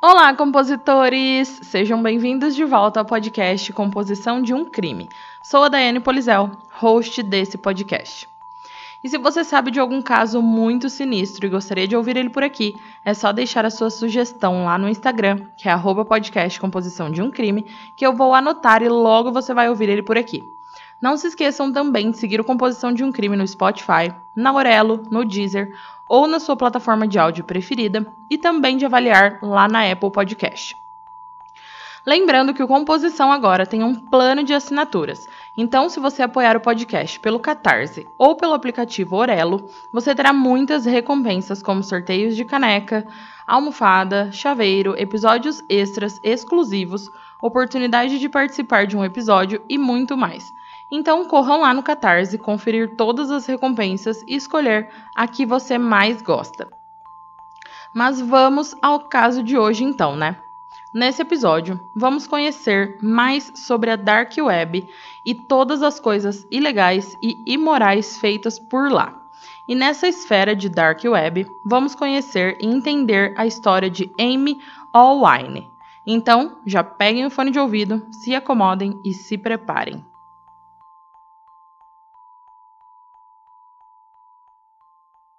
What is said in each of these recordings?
Olá, compositores! Sejam bem-vindos de volta ao podcast Composição de um Crime. Sou a Daiane Polizel, host desse podcast. E se você sabe de algum caso muito sinistro e gostaria de ouvir ele por aqui, é só deixar a sua sugestão lá no Instagram, que é Composição de um Crime, que eu vou anotar e logo você vai ouvir ele por aqui. Não se esqueçam também de seguir o Composição de um Crime no Spotify, na Aurelo, no Deezer ou na sua plataforma de áudio preferida e também de avaliar lá na Apple Podcast. Lembrando que o Composição agora tem um plano de assinaturas. Então, se você apoiar o podcast pelo Catarse ou pelo aplicativo Orelo, você terá muitas recompensas como sorteios de caneca, almofada, chaveiro, episódios extras exclusivos, oportunidade de participar de um episódio e muito mais. Então corram lá no Catarse conferir todas as recompensas e escolher a que você mais gosta. Mas vamos ao caso de hoje então, né? Nesse episódio, vamos conhecer mais sobre a Dark Web e todas as coisas ilegais e imorais feitas por lá. E nessa esfera de Dark Web, vamos conhecer e entender a história de Amy Allwine. Então, já peguem o fone de ouvido, se acomodem e se preparem.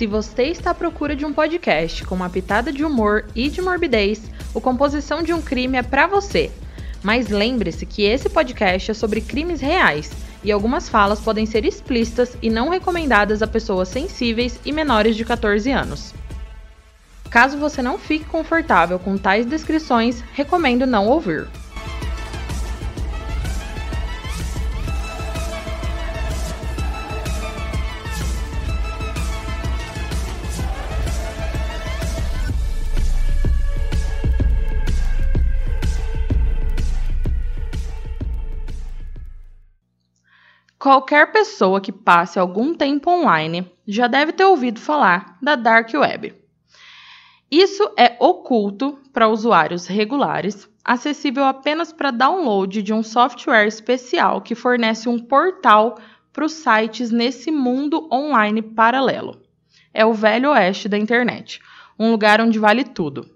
Se você está à procura de um podcast com uma pitada de humor e de morbidez, o Composição de um Crime é para você. Mas lembre-se que esse podcast é sobre crimes reais e algumas falas podem ser explícitas e não recomendadas a pessoas sensíveis e menores de 14 anos. Caso você não fique confortável com tais descrições, recomendo não ouvir. Qualquer pessoa que passe algum tempo online já deve ter ouvido falar da Dark Web. Isso é oculto para usuários regulares, acessível apenas para download de um software especial que fornece um portal para os sites nesse mundo online paralelo. É o velho oeste da internet, um lugar onde vale tudo.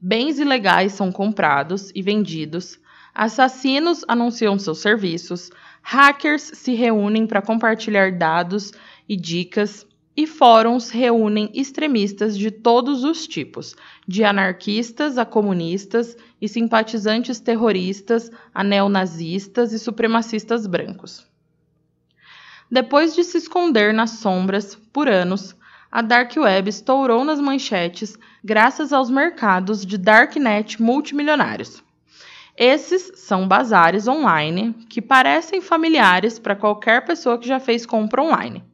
Bens ilegais são comprados e vendidos, assassinos anunciam seus serviços, hackers se reúnem para compartilhar dados e dicas, e fóruns reúnem extremistas de todos os tipos, de anarquistas a comunistas e simpatizantes terroristas a neonazistas e supremacistas brancos. Depois de se esconder nas sombras por anos, a Dark Web estourou nas manchetes graças aos mercados de darknet multimilionários. Esses são bazares online que parecem familiares para qualquer pessoa que já fez compra online.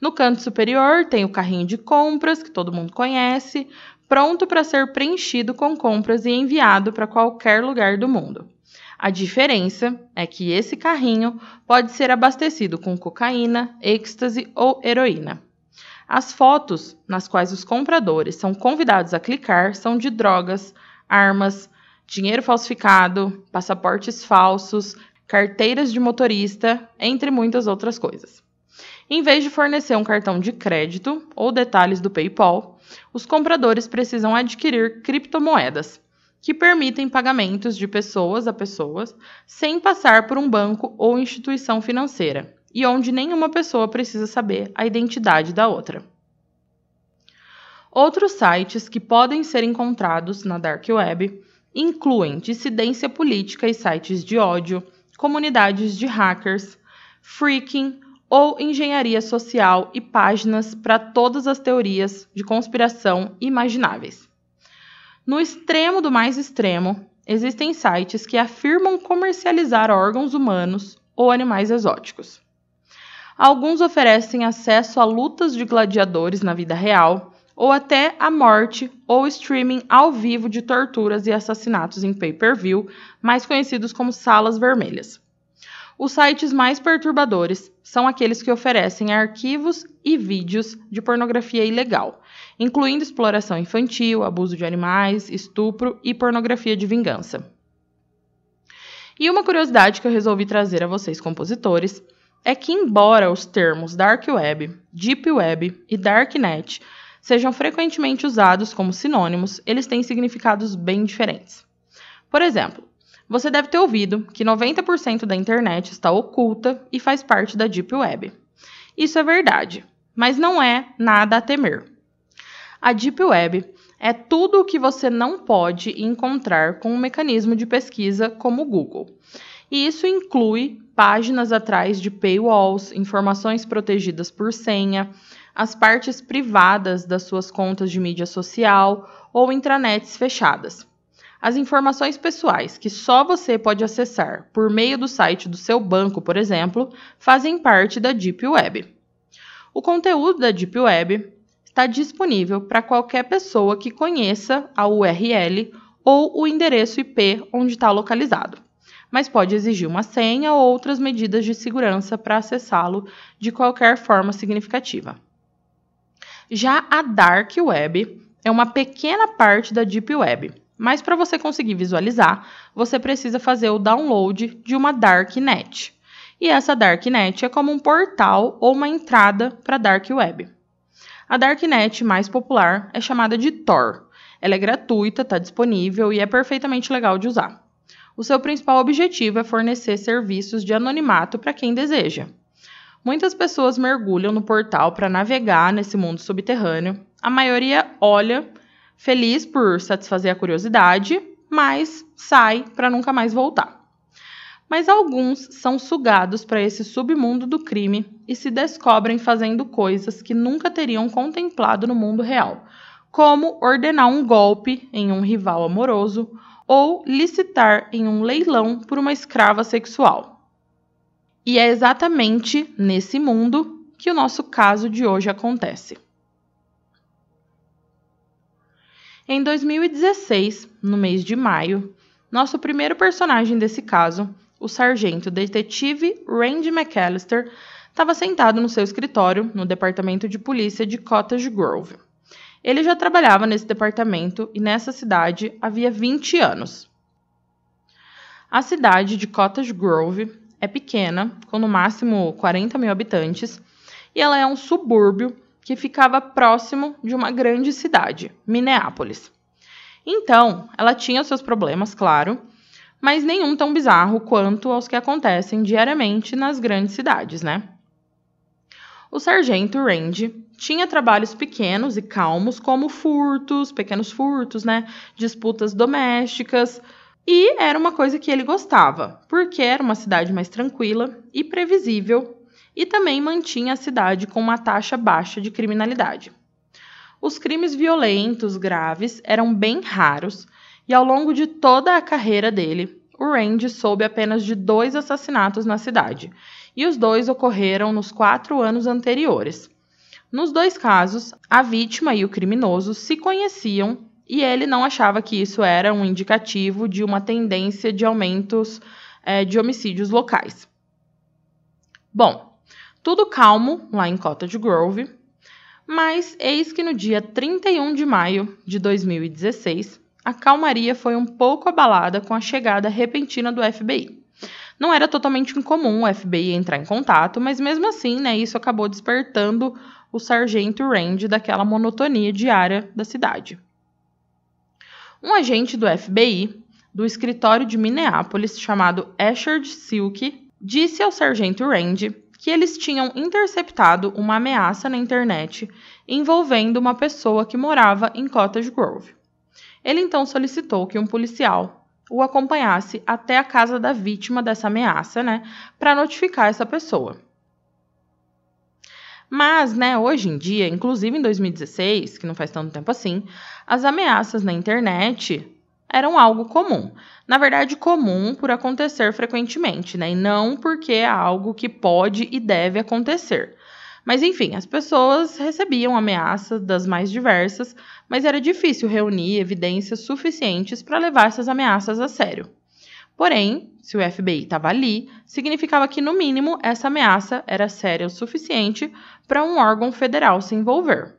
No canto superior tem o carrinho de compras, que todo mundo conhece, pronto para ser preenchido com compras e enviado para qualquer lugar do mundo. A diferença é que esse carrinho pode ser abastecido com cocaína, êxtase ou heroína. As fotos nas quais os compradores são convidados a clicar são de drogas, armas, dinheiro falsificado, passaportes falsos, carteiras de motorista, entre muitas outras coisas. Em vez de fornecer um cartão de crédito ou detalhes do PayPal, os compradores precisam adquirir criptomoedas, que permitem pagamentos de pessoas a pessoas sem passar por um banco ou instituição financeira, e onde nenhuma pessoa precisa saber a identidade da outra. Outros sites que podem ser encontrados na Dark Web incluem dissidência política e sites de ódio, comunidades de hackers, freaking ou engenharia social e páginas para todas as teorias de conspiração imagináveis. No extremo do mais extremo, existem sites que afirmam comercializar órgãos humanos ou animais exóticos. Alguns oferecem acesso a lutas de gladiadores na vida real, ou até a morte ou streaming ao vivo de torturas e assassinatos em pay-per-view, mais conhecidos como salas vermelhas. Os sites mais perturbadores são aqueles que oferecem arquivos e vídeos de pornografia ilegal, incluindo exploração infantil, abuso de animais, estupro e pornografia de vingança. E uma curiosidade que eu resolvi trazer a vocês, compositores, é que, embora os termos Dark Web, Deep Web e Darknet sejam frequentemente usados como sinônimos, eles têm significados bem diferentes. Por exemplo, você deve ter ouvido que 90% da internet está oculta e faz parte da Deep Web. Isso é verdade, mas não é nada a temer. A Deep Web é tudo o que você não pode encontrar com um mecanismo de pesquisa como o Google. E isso inclui páginas atrás de paywalls, informações protegidas por senha, as partes privadas das suas contas de mídia social ou intranets fechadas. As informações pessoais que só você pode acessar por meio do site do seu banco, por exemplo, fazem parte da Deep Web. O conteúdo da Deep Web está disponível para qualquer pessoa que conheça a URL ou o endereço IP onde está localizado, mas pode exigir uma senha ou outras medidas de segurança para acessá-lo de qualquer forma significativa. Já a Dark Web é uma pequena parte da Deep Web, mas para você conseguir visualizar, você precisa fazer o download de uma Darknet. E essa Darknet é como um portal ou uma entrada para a Dark Web. A Darknet mais popular é chamada de Tor. Ela é gratuita, está disponível e é perfeitamente legal de usar. O seu principal objetivo é fornecer serviços de anonimato para quem deseja. Muitas pessoas mergulham no portal para navegar nesse mundo subterrâneo. A maioria olha, feliz por satisfazer a curiosidade, mas sai para nunca mais voltar. Mas alguns são sugados para esse submundo do crime e se descobrem fazendo coisas que nunca teriam contemplado no mundo real, como ordenar um golpe em um rival amoroso ou licitar em um leilão por uma escrava sexual. E é exatamente nesse mundo que o nosso caso de hoje acontece. Em 2016, no mês de maio, nosso primeiro personagem desse caso, o sargento detetive Randy McAllister, estava sentado no seu escritório no departamento de polícia de Cottage Grove. Ele já trabalhava nesse departamento e nessa cidade havia 20 anos. A cidade de Cottage Grove é pequena, com no máximo 40 mil habitantes, e ela é um subúrbio que ficava próximo de uma grande cidade, Minneapolis. Então, ela tinha seus problemas, claro, mas nenhum tão bizarro quanto aos que acontecem diariamente nas grandes cidades, né? O sargento Randy tinha trabalhos pequenos e calmos, como furtos, pequenos furtos, né? Disputas domésticas, e era uma coisa que ele gostava, porque era uma cidade mais tranquila e previsível e também mantinha a cidade com uma taxa baixa de criminalidade. Os crimes violentos graves eram bem raros e ao longo de toda a carreira dele, o Randy soube apenas de dois assassinatos na cidade, e os dois ocorreram nos quatro anos anteriores. Nos dois casos, a vítima e o criminoso se conheciam e ele não achava que isso era um indicativo de uma tendência de aumentos é, de homicídios locais. Bom, tudo calmo lá em Cottage Grove, mas eis que no dia 31 de maio de 2016, a calmaria foi um pouco abalada com a chegada repentina do FBI. Não era totalmente incomum o FBI entrar em contato, mas mesmo assim, né, isso acabou despertando o sargento Randy daquela monotonia diária da cidade. Um agente do FBI, do escritório de Minneapolis, chamado Asher Silk, disse ao sargento Randy que eles tinham interceptado uma ameaça na internet envolvendo uma pessoa que morava em Cottage Grove. Ele então solicitou que um policial o acompanhasse até a casa da vítima dessa ameaça, né, para notificar essa pessoa. Mas, né, hoje em dia, inclusive em 2016, que não faz tanto tempo assim, as ameaças na internet eram algo comum. Na verdade, comum por acontecer frequentemente, né? E não porque é algo que pode e deve acontecer. Mas enfim, as pessoas recebiam ameaças das mais diversas, mas era difícil reunir evidências suficientes para levar essas ameaças a sério. Porém, se o FBI estava ali, significava que, no mínimo, essa ameaça era séria o suficiente para um órgão federal se envolver.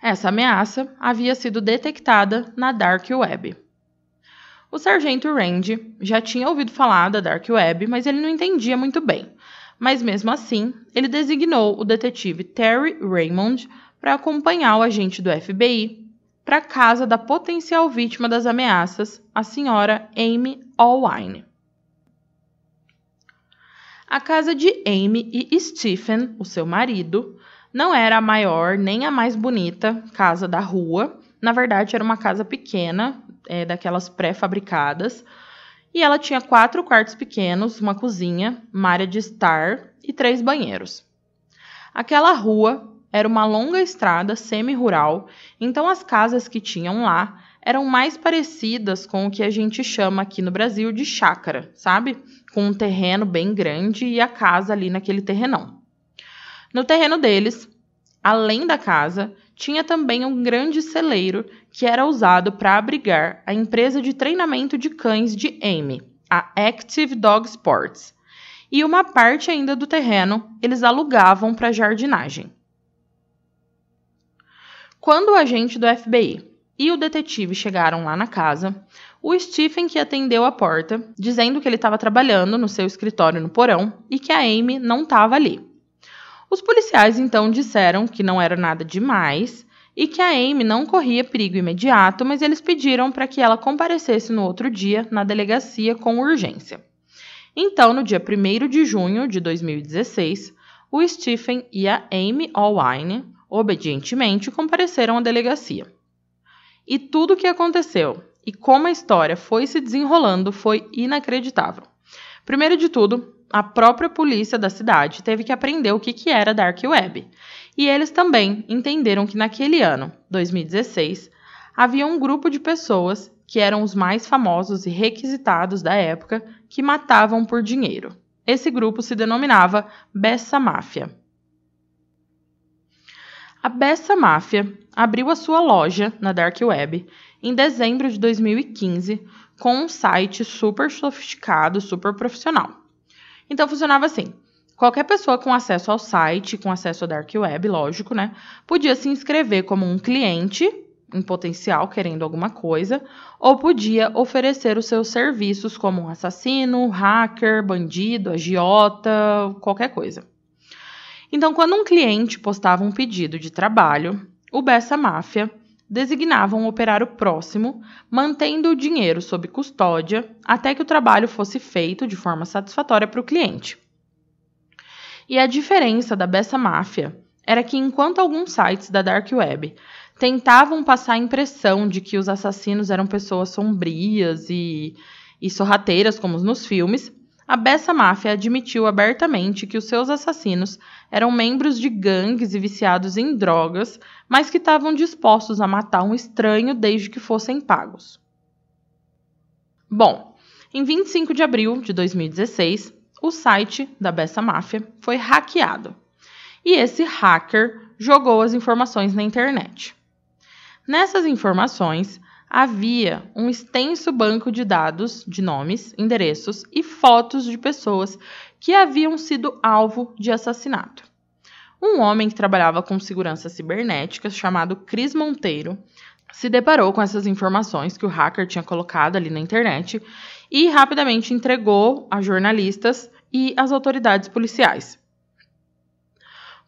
Essa ameaça havia sido detectada na Dark Web. O sargento Randy já tinha ouvido falar da Dark Web, mas ele não entendia muito bem. Mas mesmo assim, ele designou o detetive Terry Raymond para acompanhar o agente do FBI para a casa da potencial vítima das ameaças, a senhora Amy Allwine. A casa de Amy e Stephen, o seu marido, não era a maior nem a mais bonita casa da rua. Na verdade, era uma casa pequena, é, daquelas pré-fabricadas. E ela tinha quatro quartos pequenos, uma cozinha, uma área de estar e três banheiros. Aquela rua era uma longa estrada semi-rural, então as casas que tinham lá eram mais parecidas com o que a gente chama aqui no Brasil de chácara, sabe? Com um terreno bem grande e a casa ali naquele terrenão. No terreno deles, além da casa, tinha também um grande celeiro que era usado para abrigar a empresa de treinamento de cães de Amy, a Active Dog Sports. E uma parte ainda do terreno eles alugavam para jardinagem. Quando o agente do FBI e o detetive chegaram lá na casa, o Stephen que atendeu a porta, dizendo que ele estava trabalhando no seu escritório no porão e que a Amy não estava ali. Os policiais então disseram que não era nada demais e que a Amy não corria perigo imediato, mas eles pediram para que ela comparecesse no outro dia na delegacia com urgência. Então, no dia 1 de junho de 2016, o Stephen e a Amy Allwine obedientemente compareceram à delegacia. E tudo o que aconteceu e como a história foi se desenrolando foi inacreditável. Primeiro de tudo, a própria polícia da cidade teve que aprender o que, que era Dark Web. E eles também entenderam que naquele ano, 2016, havia um grupo de pessoas que eram os mais famosos e requisitados da época que matavam por dinheiro. Esse grupo se denominava Bessa Máfia. A Bessa Máfia abriu a sua loja na Dark Web em dezembro de 2015 com um site super sofisticado, super profissional. Então funcionava assim: qualquer pessoa com acesso ao site, com acesso à Dark Web, lógico, né, podia se inscrever como um cliente em potencial querendo alguma coisa, ou podia oferecer os seus serviços como um assassino, hacker, bandido, agiota, qualquer coisa. Então, quando um cliente postava um pedido de trabalho, o Bessa Máfia designava um operário próximo, mantendo o dinheiro sob custódia até que o trabalho fosse feito de forma satisfatória para o cliente. E a diferença da Bessa Máfia era que, enquanto alguns sites da Dark Web tentavam passar a impressão de que os assassinos eram pessoas sombrias e, e sorrateiras, como nos filmes, a Bessa Máfia admitiu abertamente que os seus assassinos eram membros de gangues e viciados em drogas, mas que estavam dispostos a matar um estranho desde que fossem pagos. Bom, em 25 de abril de 2016, o site da Bessa Máfia foi hackeado. E esse hacker jogou as informações na internet. Nessas informações, havia um extenso banco de dados de nomes, endereços e fotos de pessoas que haviam sido alvo de assassinato. Um homem que trabalhava com segurança cibernética, chamado Cris Monteiro, se deparou com essas informações que o hacker tinha colocado ali na internet e rapidamente entregou a jornalistas e às autoridades policiais.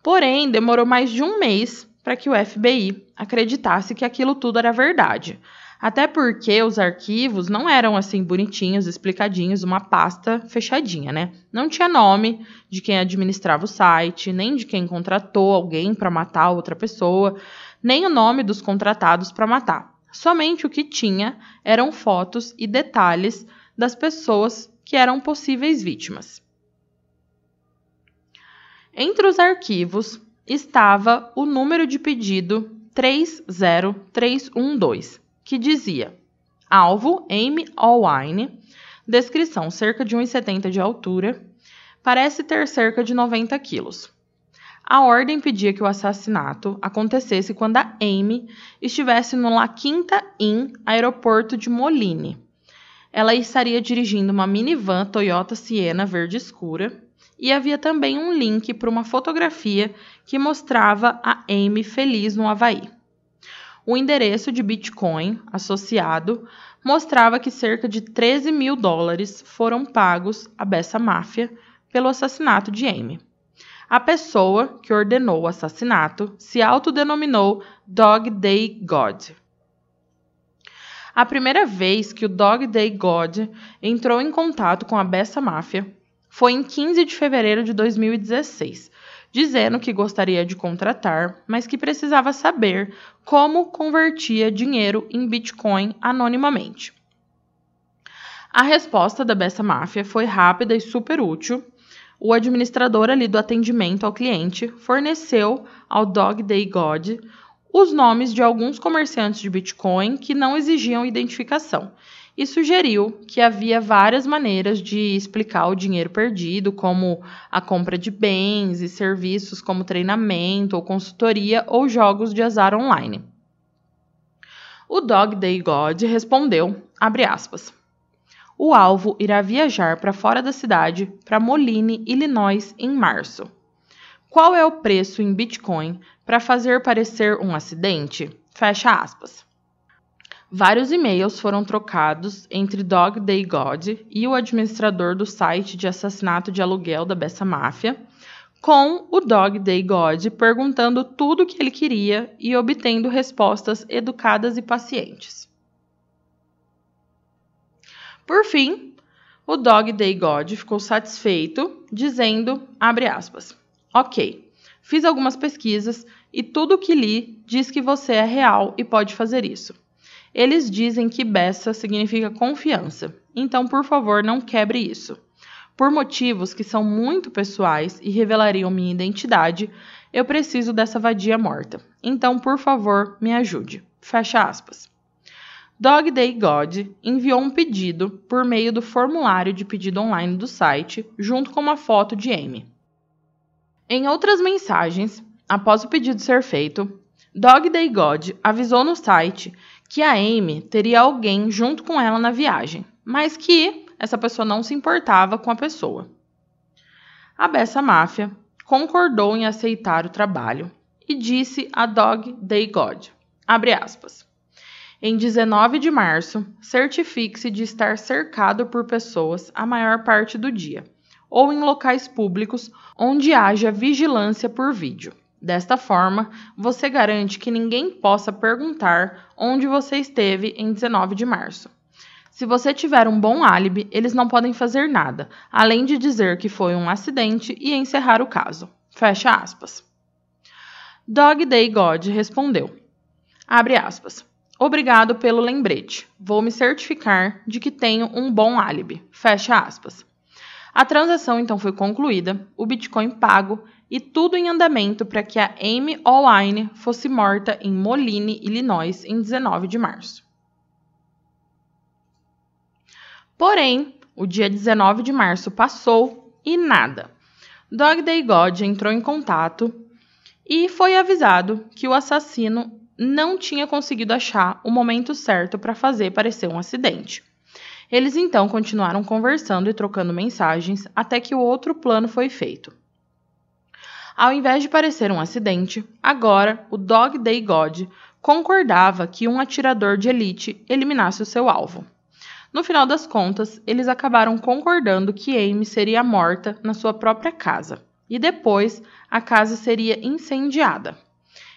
Porém, demorou mais de um mês para que o FBI acreditasse que aquilo tudo era verdade, até porque os arquivos não eram assim bonitinhos, explicadinhos, uma pasta fechadinha, né? Não tinha nome de quem administrava o site, nem de quem contratou alguém para matar outra pessoa, nem o nome dos contratados para matar. Somente o que tinha eram fotos e detalhes das pessoas que eram possíveis vítimas. Entre os arquivos estava o número de pedido 30312, que dizia: alvo Amy Allwine, descrição cerca de 1,70 de altura, parece ter cerca de 90 quilos. A ordem pedia que o assassinato acontecesse quando a Amy estivesse no La Quinta Inn, aeroporto de Moline. Ela estaria dirigindo uma minivan Toyota Siena verde escura e havia também um link para uma fotografia que mostrava a Amy feliz no Havaí. O endereço de Bitcoin associado mostrava que cerca de 13 mil dólares foram pagos à Bessa Máfia pelo assassinato de Amy. A pessoa que ordenou o assassinato se autodenominou Dog Day God. A primeira vez que o Dog Day God entrou em contato com a Bessa Máfia foi em 15 de fevereiro de 2016, dizendo que gostaria de contratar, mas que precisava saber como convertia dinheiro em Bitcoin anonimamente. A resposta da Bessa Máfia foi rápida e super útil o administrador ali do atendimento ao cliente forneceu ao Dog Day God os nomes de alguns comerciantes de Bitcoin que não exigiam identificação e sugeriu que havia várias maneiras de explicar o dinheiro perdido, como a compra de bens e serviços como treinamento ou consultoria ou jogos de azar online. O Dog Day God respondeu, aspas, o alvo irá viajar para fora da cidade, para Moline, Illinois, em março. Qual é o preço em Bitcoin para fazer parecer um acidente? Fecha aspas. Vários e-mails foram trocados entre Dog Day God e o administrador do site de assassinato de aluguel da Bessa Máfia, com o Dog Day God perguntando tudo o que ele queria e obtendo respostas educadas e pacientes. Por fim, o Dog Day God ficou satisfeito, dizendo, aspas, ok, fiz algumas pesquisas e tudo o que li diz que você é real e pode fazer isso. Eles dizem que Bessa significa confiança, então por favor não quebre isso. Por motivos que são muito pessoais e revelariam minha identidade, eu preciso dessa vadia morta. Então, por favor, me ajude. Fecha aspas. Dog Day God enviou um pedido por meio do formulário de pedido online do site, junto com uma foto de Amy. Em outras mensagens, após o pedido ser feito, Dog Day God avisou no site que a Amy teria alguém junto com ela na viagem, mas que essa pessoa não se importava com a pessoa. A Bessa Máfia concordou em aceitar o trabalho e disse a Dog Day God, abre aspas, em 19 de março, certifique-se de estar cercado por pessoas a maior parte do dia, ou em locais públicos onde haja vigilância por vídeo. Desta forma, você garante que ninguém possa perguntar onde você esteve em 19 de março. Se você tiver um bom álibi, eles não podem fazer nada, além de dizer que foi um acidente e encerrar o caso. Fecha aspas. Dog Day God respondeu. Abre aspas. Obrigado pelo lembrete. Vou me certificar de que tenho um bom álibi. Fecha aspas. A transação então foi concluída, o Bitcoin pago e tudo em andamento para que a Amy Allwine fosse morta em Moline, Illinois, em 19 de março. Porém, o dia 19 de março passou e nada. Dog Day God entrou em contato e foi avisado que o assassino não tinha conseguido achar o momento certo para fazer parecer um acidente. Eles então continuaram conversando e trocando mensagens até que o outro plano foi feito. Ao invés de parecer um acidente, agora o Dog Day God concordava que um atirador de elite eliminasse o seu alvo. No final das contas, eles acabaram concordando que Amy seria morta na sua própria casa e depois a casa seria incendiada.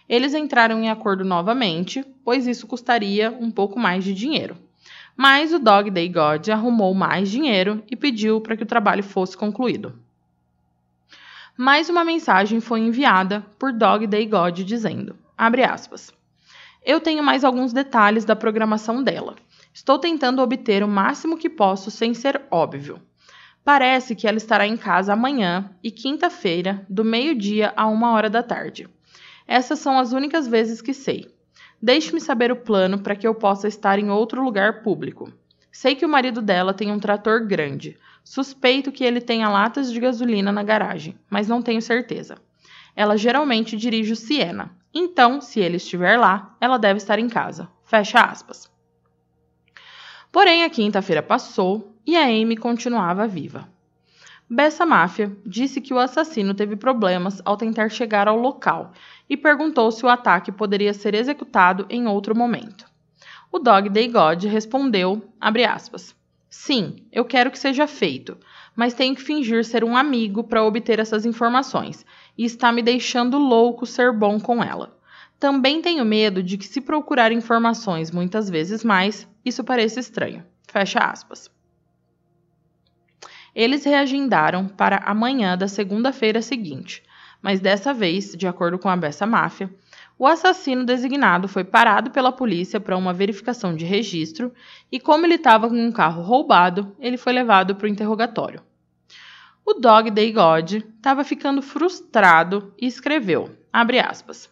Eles entraram em acordo novamente, pois isso custaria um pouco mais de dinheiro. Mas o Dog Day God arrumou mais dinheiro e pediu para que o trabalho fosse concluído. Mais uma mensagem foi enviada por Dog Day God dizendo: aspas, Eu tenho mais alguns detalhes da programação dela. Estou tentando obter o máximo que posso sem ser óbvio. Parece que ela estará em casa amanhã e quinta-feira, do meio-dia a uma hora da tarde. Essas são as únicas vezes que sei. Deixe-me saber o plano para que eu possa estar em outro lugar público. Sei que o marido dela tem um trator grande. Suspeito que ele tenha latas de gasolina na garagem, mas não tenho certeza. Ela geralmente dirige o Siena. Então, se ele estiver lá, ela deve estar em casa. Fecha aspas. Porém, a quinta-feira passou e a Amy continuava viva. Bessa Máfia disse que o assassino teve problemas ao tentar chegar ao local e perguntou se o ataque poderia ser executado em outro momento. O Dog Day God respondeu, aspas, Sim, eu quero que seja feito, mas tenho que fingir ser um amigo para obter essas informações, e está me deixando louco ser bom com ela. Também tenho medo de que se procurar informações muitas vezes mais, isso pareça estranho. Fecha aspas. Eles reagendaram para amanhã da segunda-feira seguinte, mas dessa vez, de acordo com a Bessa Máfia, o assassino designado foi parado pela polícia para uma verificação de registro e, como ele estava com um carro roubado, ele foi levado para o interrogatório. O Dog Day God estava ficando frustrado e escreveu, aspas,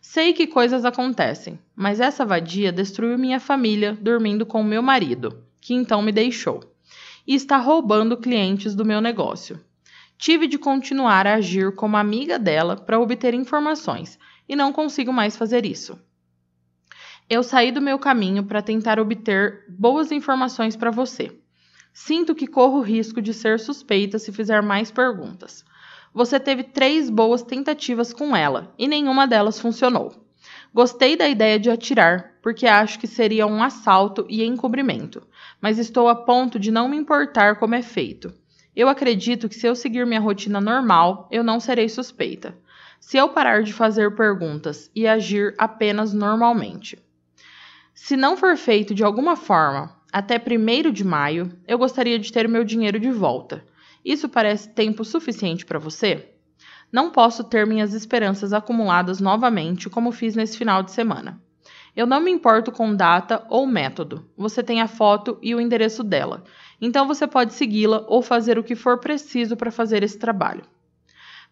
Sei que coisas acontecem, mas essa vadia destruiu minha família dormindo com meu marido, que então me deixou e está roubando clientes do meu negócio. Tive de continuar a agir como amiga dela para obter informações e não consigo mais fazer isso. Eu saí do meu caminho para tentar obter boas informações para você. Sinto que corro o risco de ser suspeita se fizer mais perguntas. Você teve três boas tentativas com ela e nenhuma delas funcionou. Gostei da ideia de atirar, porque acho que seria um assalto e encobrimento, mas estou a ponto de não me importar como é feito. Eu acredito que se eu seguir minha rotina normal, eu não serei suspeita. Se eu parar de fazer perguntas e agir apenas normalmente. Se não for feito de alguma forma até 1 de maio, eu gostaria de ter meu dinheiro de volta. Isso parece tempo suficiente para você? Não posso ter minhas esperanças acumuladas novamente como fiz nesse final de semana. Eu não me importo com data ou método. Você tem a foto e o endereço dela. Então você pode segui-la ou fazer o que for preciso para fazer esse trabalho.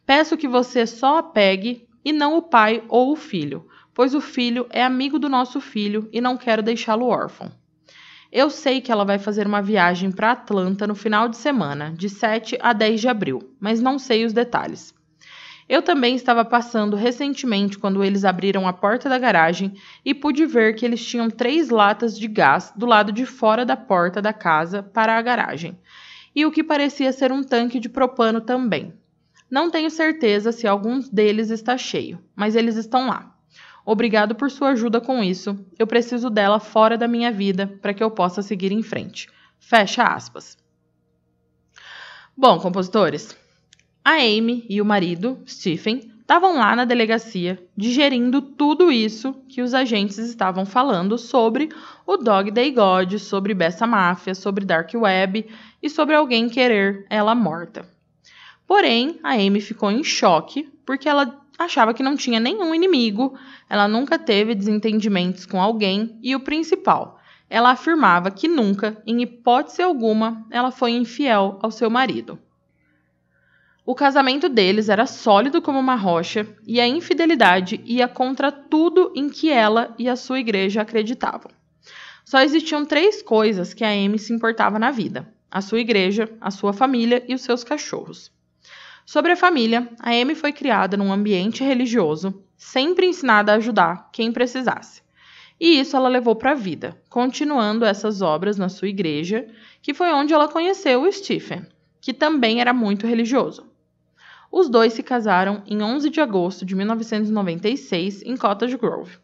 Peço que você só a pegue e não o pai ou o filho, pois o filho é amigo do nosso filho e não quero deixá-lo órfão. Eu sei que ela vai fazer uma viagem para Atlanta no final de semana, de 7 a 10 de abril, mas não sei os detalhes. Eu também estava passando recentemente quando eles abriram a porta da garagem e pude ver que eles tinham três latas de gás do lado de fora da porta da casa para a garagem, e o que parecia ser um tanque de propano também. Não tenho certeza se algum deles está cheio, mas eles estão lá. Obrigado por sua ajuda com isso. Eu preciso dela fora da minha vida para que eu possa seguir em frente. Fecha aspas. Bom, compositores, a Amy e o marido, Stephen, estavam lá na delegacia digerindo tudo isso que os agentes estavam falando sobre o Dog Day God, sobre Bessa Máfia, sobre Dark Web e sobre alguém querer ela morta. Porém, a Amy ficou em choque porque ela achava que não tinha nenhum inimigo, ela nunca teve desentendimentos com alguém e o principal, ela afirmava que nunca, em hipótese alguma, ela foi infiel ao seu marido. O casamento deles era sólido como uma rocha e a infidelidade ia contra tudo em que ela e a sua igreja acreditavam. Só existiam três coisas que a Amy se importava na vida: a sua igreja, a sua família e os seus cachorros. Sobre a família, a Amy foi criada num ambiente religioso, sempre ensinada a ajudar quem precisasse. E isso ela levou para a vida, continuando essas obras na sua igreja, que foi onde ela conheceu o Stephen, que também era muito religioso. Os dois se casaram em 11 de agosto de 1996 em Cottage Grove.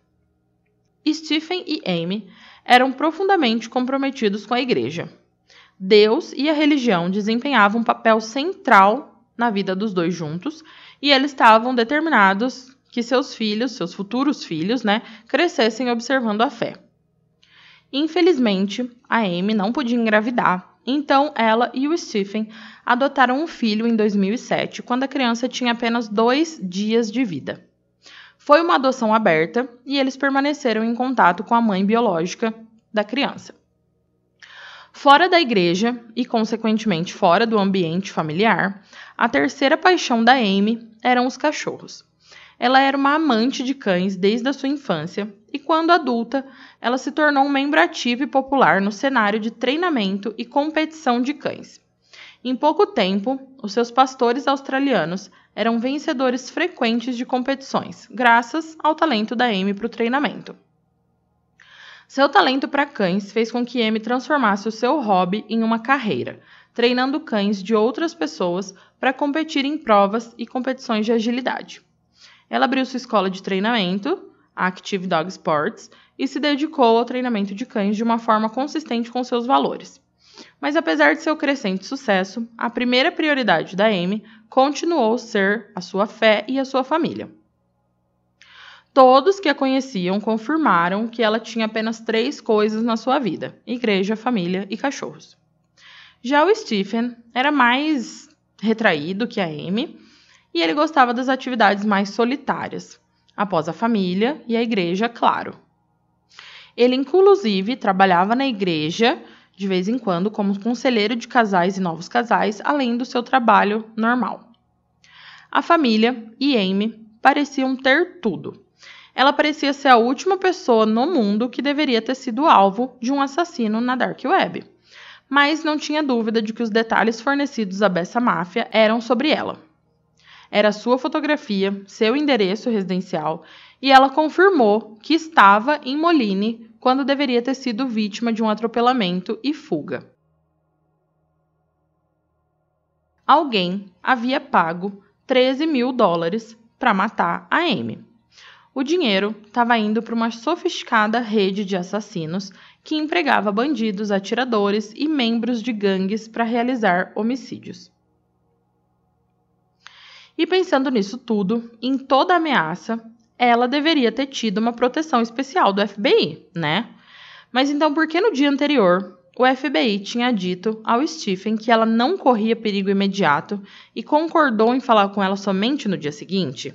Stephen e Amy eram profundamente comprometidos com a igreja. Deus e a religião desempenhavam um papel central na vida dos dois juntos e eles estavam determinados que seus filhos, seus futuros filhos, né, crescessem observando a fé. Infelizmente, a Amy não podia engravidar então, ela e o Stephen adotaram um filho em 2007, quando a criança tinha apenas dois dias de vida. Foi uma adoção aberta e eles permaneceram em contato com a mãe biológica da criança. Fora da igreja e, consequentemente, fora do ambiente familiar, a terceira paixão da Amy eram os cachorros. Ela era uma amante de cães desde a sua infância e, quando adulta, ela se tornou um membro ativo e popular no cenário de treinamento e competição de cães. Em pouco tempo, os seus pastores australianos eram vencedores frequentes de competições, graças ao talento da Amy para o treinamento. Seu talento para cães fez com que Amy transformasse o seu hobby em uma carreira, treinando cães de outras pessoas para competir em provas e competições de agilidade. Ela abriu sua escola de treinamento, Active Dog Sports, e se dedicou ao treinamento de cães de uma forma consistente com seus valores. Mas apesar de seu crescente sucesso, a primeira prioridade da Amy continuou ser a sua fé e a sua família. Todos que a conheciam confirmaram que ela tinha apenas três coisas na sua vida: igreja, família e cachorros. Já o Stephen era mais retraído que a Amy e ele gostava das atividades mais solitárias, após a família e a igreja, claro. Ele, inclusive, trabalhava na igreja de vez em quando como conselheiro de casais e novos casais, além do seu trabalho normal. A família e Amy pareciam ter tudo. Ela parecia ser a última pessoa no mundo que deveria ter sido alvo de um assassino na Dark Web. Mas não tinha dúvida de que os detalhes fornecidos a Bessa Máfia eram sobre ela. Era sua fotografia, seu endereço residencial, e ela confirmou que estava em Moline quando deveria ter sido vítima de um atropelamento e fuga. Alguém havia pago 13 mil dólares para matar a Amy. O dinheiro estava indo para uma sofisticada rede de assassinos que empregava bandidos, atiradores e membros de gangues para realizar homicídios. E pensando nisso tudo, em toda ameaça, ela deveria ter tido uma proteção especial do FBI, né? Mas então por que no dia anterior o FBI tinha dito ao Stephen que ela não corria perigo imediato e concordou em falar com ela somente no dia seguinte?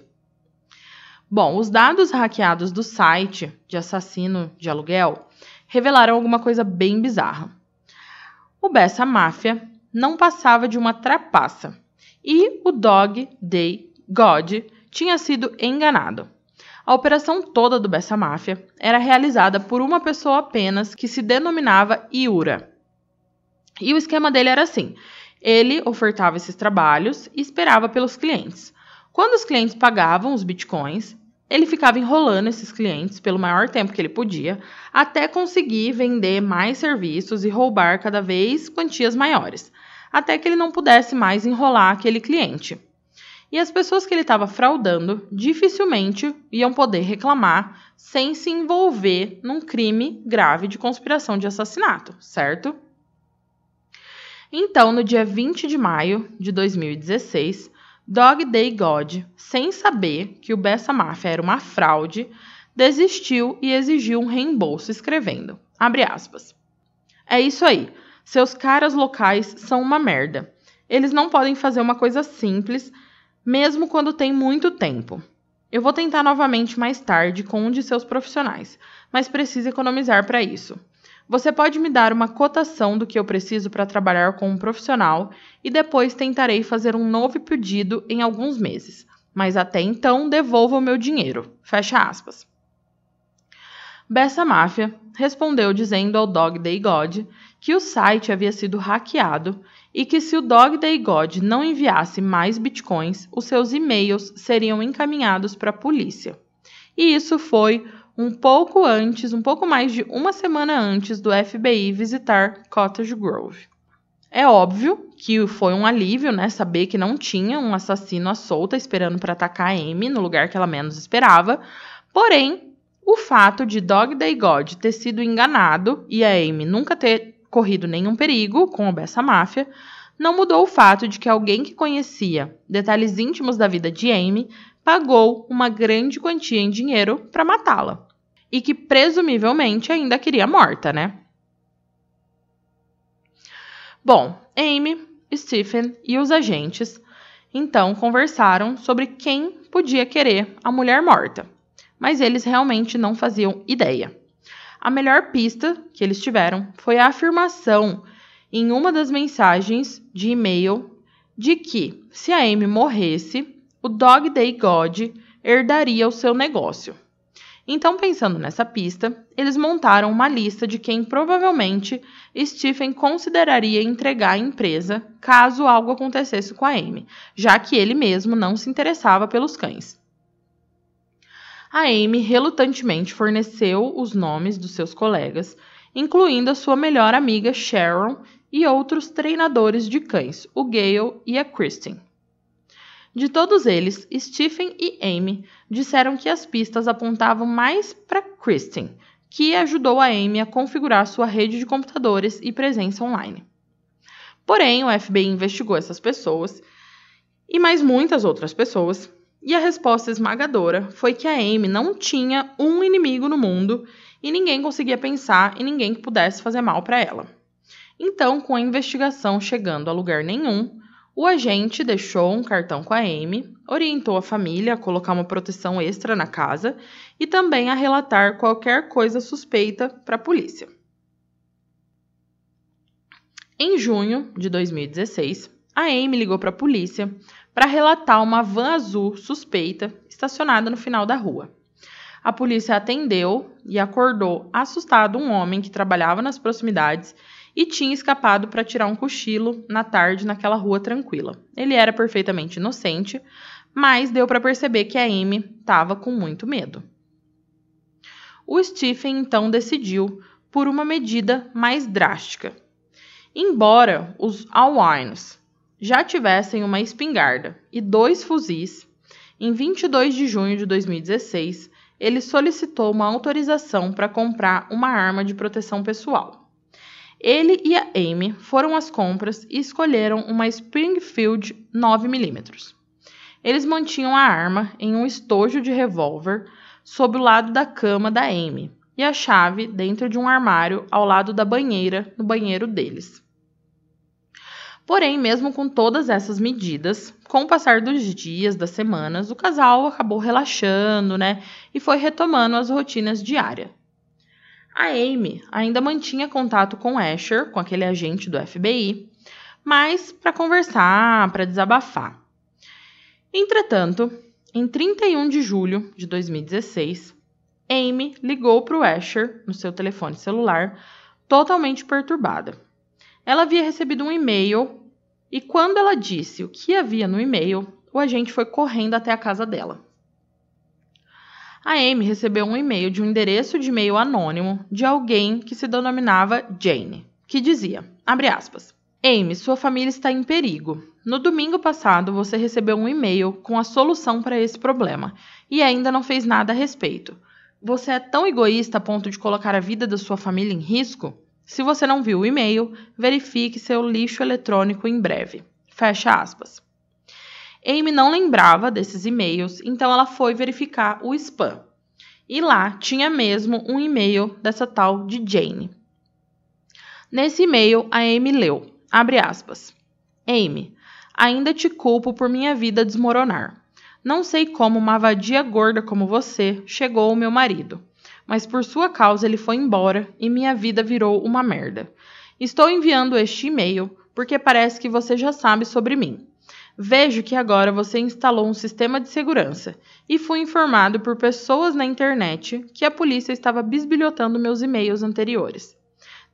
Bom, os dados hackeados do site de assassino de aluguel revelaram alguma coisa bem bizarra. O Bessa Máfia não passava de uma trapaça e o Dog Day God tinha sido enganado. A operação toda do Bessa Máfia era realizada por uma pessoa apenas que se denominava Iura. E o esquema dele era assim: ele ofertava esses trabalhos e esperava pelos clientes. Quando os clientes pagavam os bitcoins, ele ficava enrolando esses clientes pelo maior tempo que ele podia, até conseguir vender mais serviços e roubar cada vez quantias maiores, até que ele não pudesse mais enrolar aquele cliente e as pessoas que ele estava fraudando dificilmente iam poder reclamar sem se envolver num crime grave de conspiração de assassinato, certo? Então, no dia 20 de maio de 2016, Dog Day God, sem saber que o Bessa Máfia era uma fraude, desistiu e exigiu um reembolso, escrevendo: aspas. É isso aí. Seus caras locais são uma merda. Eles não podem fazer uma coisa simples mesmo quando tem muito tempo. Eu vou tentar novamente mais tarde com um de seus profissionais, mas preciso economizar para isso. Você pode me dar uma cotação do que eu preciso para trabalhar com um profissional e depois tentarei fazer um novo pedido em alguns meses. Mas até então devolva o meu dinheiro. Fecha aspas. Bessa Máfia respondeu dizendo ao Dog Day God que o site havia sido hackeado e que se o Dog Day God não enviasse mais bitcoins, os seus e-mails seriam encaminhados para a polícia. E isso foi um pouco antes, um pouco mais de uma semana antes do FBI visitar Cottage Grove. É óbvio que foi um alívio, né, saber que não tinha um assassino à solta esperando para atacar a Amy no lugar que ela menos esperava. Porém, o fato de Dog Day God ter sido enganado e a Amy nunca ter corrido nenhum perigo com o Bessa Máfia, não mudou o fato de que alguém que conhecia detalhes íntimos da vida de Amy pagou uma grande quantia em dinheiro para matá-la. E que presumivelmente ainda queria morta, né? Bom, Amy, Stephen e os agentes então conversaram sobre quem podia querer a mulher morta, mas eles realmente não faziam ideia. A melhor pista que eles tiveram foi a afirmação em uma das mensagens de e-mail de que, se a Amy morresse, o Dog Day God herdaria o seu negócio. Então, pensando nessa pista, eles montaram uma lista de quem provavelmente Stephen consideraria entregar a empresa caso algo acontecesse com a Amy, já que ele mesmo não se interessava pelos cães. A Amy relutantemente forneceu os nomes dos seus colegas, incluindo a sua melhor amiga Sharon e outros treinadores de cães, o Gale e a Kristen. De todos eles, Stephen e Amy disseram que as pistas apontavam mais para Kristen, que ajudou a Amy a configurar sua rede de computadores e presença online. Porém, o FBI investigou essas pessoas e mais muitas outras pessoas, e a resposta esmagadora foi que a Amy não tinha um inimigo no mundo e ninguém conseguia pensar em ninguém que pudesse fazer mal para ela. Então, com a investigação chegando a lugar nenhum, o agente deixou um cartão com a Amy, orientou a família a colocar uma proteção extra na casa e também a relatar qualquer coisa suspeita para a polícia. Em junho de 2016, a Amy ligou para a polícia para relatar uma van azul suspeita estacionada no final da rua. A polícia atendeu e acordou assustado um homem que trabalhava nas proximidades e tinha escapado para tirar um cochilo na tarde naquela rua tranquila. Ele era perfeitamente inocente, mas deu para perceber que a Amy estava com muito medo. O Stephen então decidiu por uma medida mais drástica. Embora os Alwines já tivessem uma espingarda e dois fuzis, em 22 de junho de 2016, ele solicitou uma autorização para comprar uma arma de proteção pessoal. Ele e a Amy foram às compras e escolheram uma Springfield 9mm. Eles mantinham a arma em um estojo de revólver sob o lado da cama da Amy e a chave dentro de um armário ao lado da banheira no banheiro deles. Porém, mesmo com todas essas medidas, com o passar dos dias, das semanas, o casal acabou relaxando, né? E foi retomando as rotinas diárias. A Amy ainda mantinha contato com Asher, com aquele agente do FBI, mas para conversar, para desabafar. Entretanto, em 31 de julho de 2016, Amy ligou para o Asher no seu telefone celular, totalmente perturbada. Ela havia recebido um e-mail e, quando ela disse o que havia no e-mail, o agente foi correndo até a casa dela a Amy recebeu um e-mail de um endereço de e-mail anônimo de alguém que se denominava Jane, que dizia, abre aspas, Amy, sua família está em perigo. No domingo passado, você recebeu um e-mail com a solução para esse problema e ainda não fez nada a respeito. Você é tão egoísta a ponto de colocar a vida da sua família em risco? Se você não viu o e-mail, verifique seu lixo eletrônico em breve. Fecha aspas. Amy não lembrava desses e-mails, então ela foi verificar o spam. E lá tinha mesmo um e-mail dessa tal de Jane. Nesse e-mail, a Amy leu, abre aspas, Amy, ainda te culpo por minha vida desmoronar. Não sei como uma vadia gorda como você chegou ao meu marido, mas por sua causa ele foi embora e minha vida virou uma merda. Estou enviando este e-mail porque parece que você já sabe sobre mim. Vejo que agora você instalou um sistema de segurança e fui informado por pessoas na internet que a polícia estava bisbilhotando meus e-mails anteriores.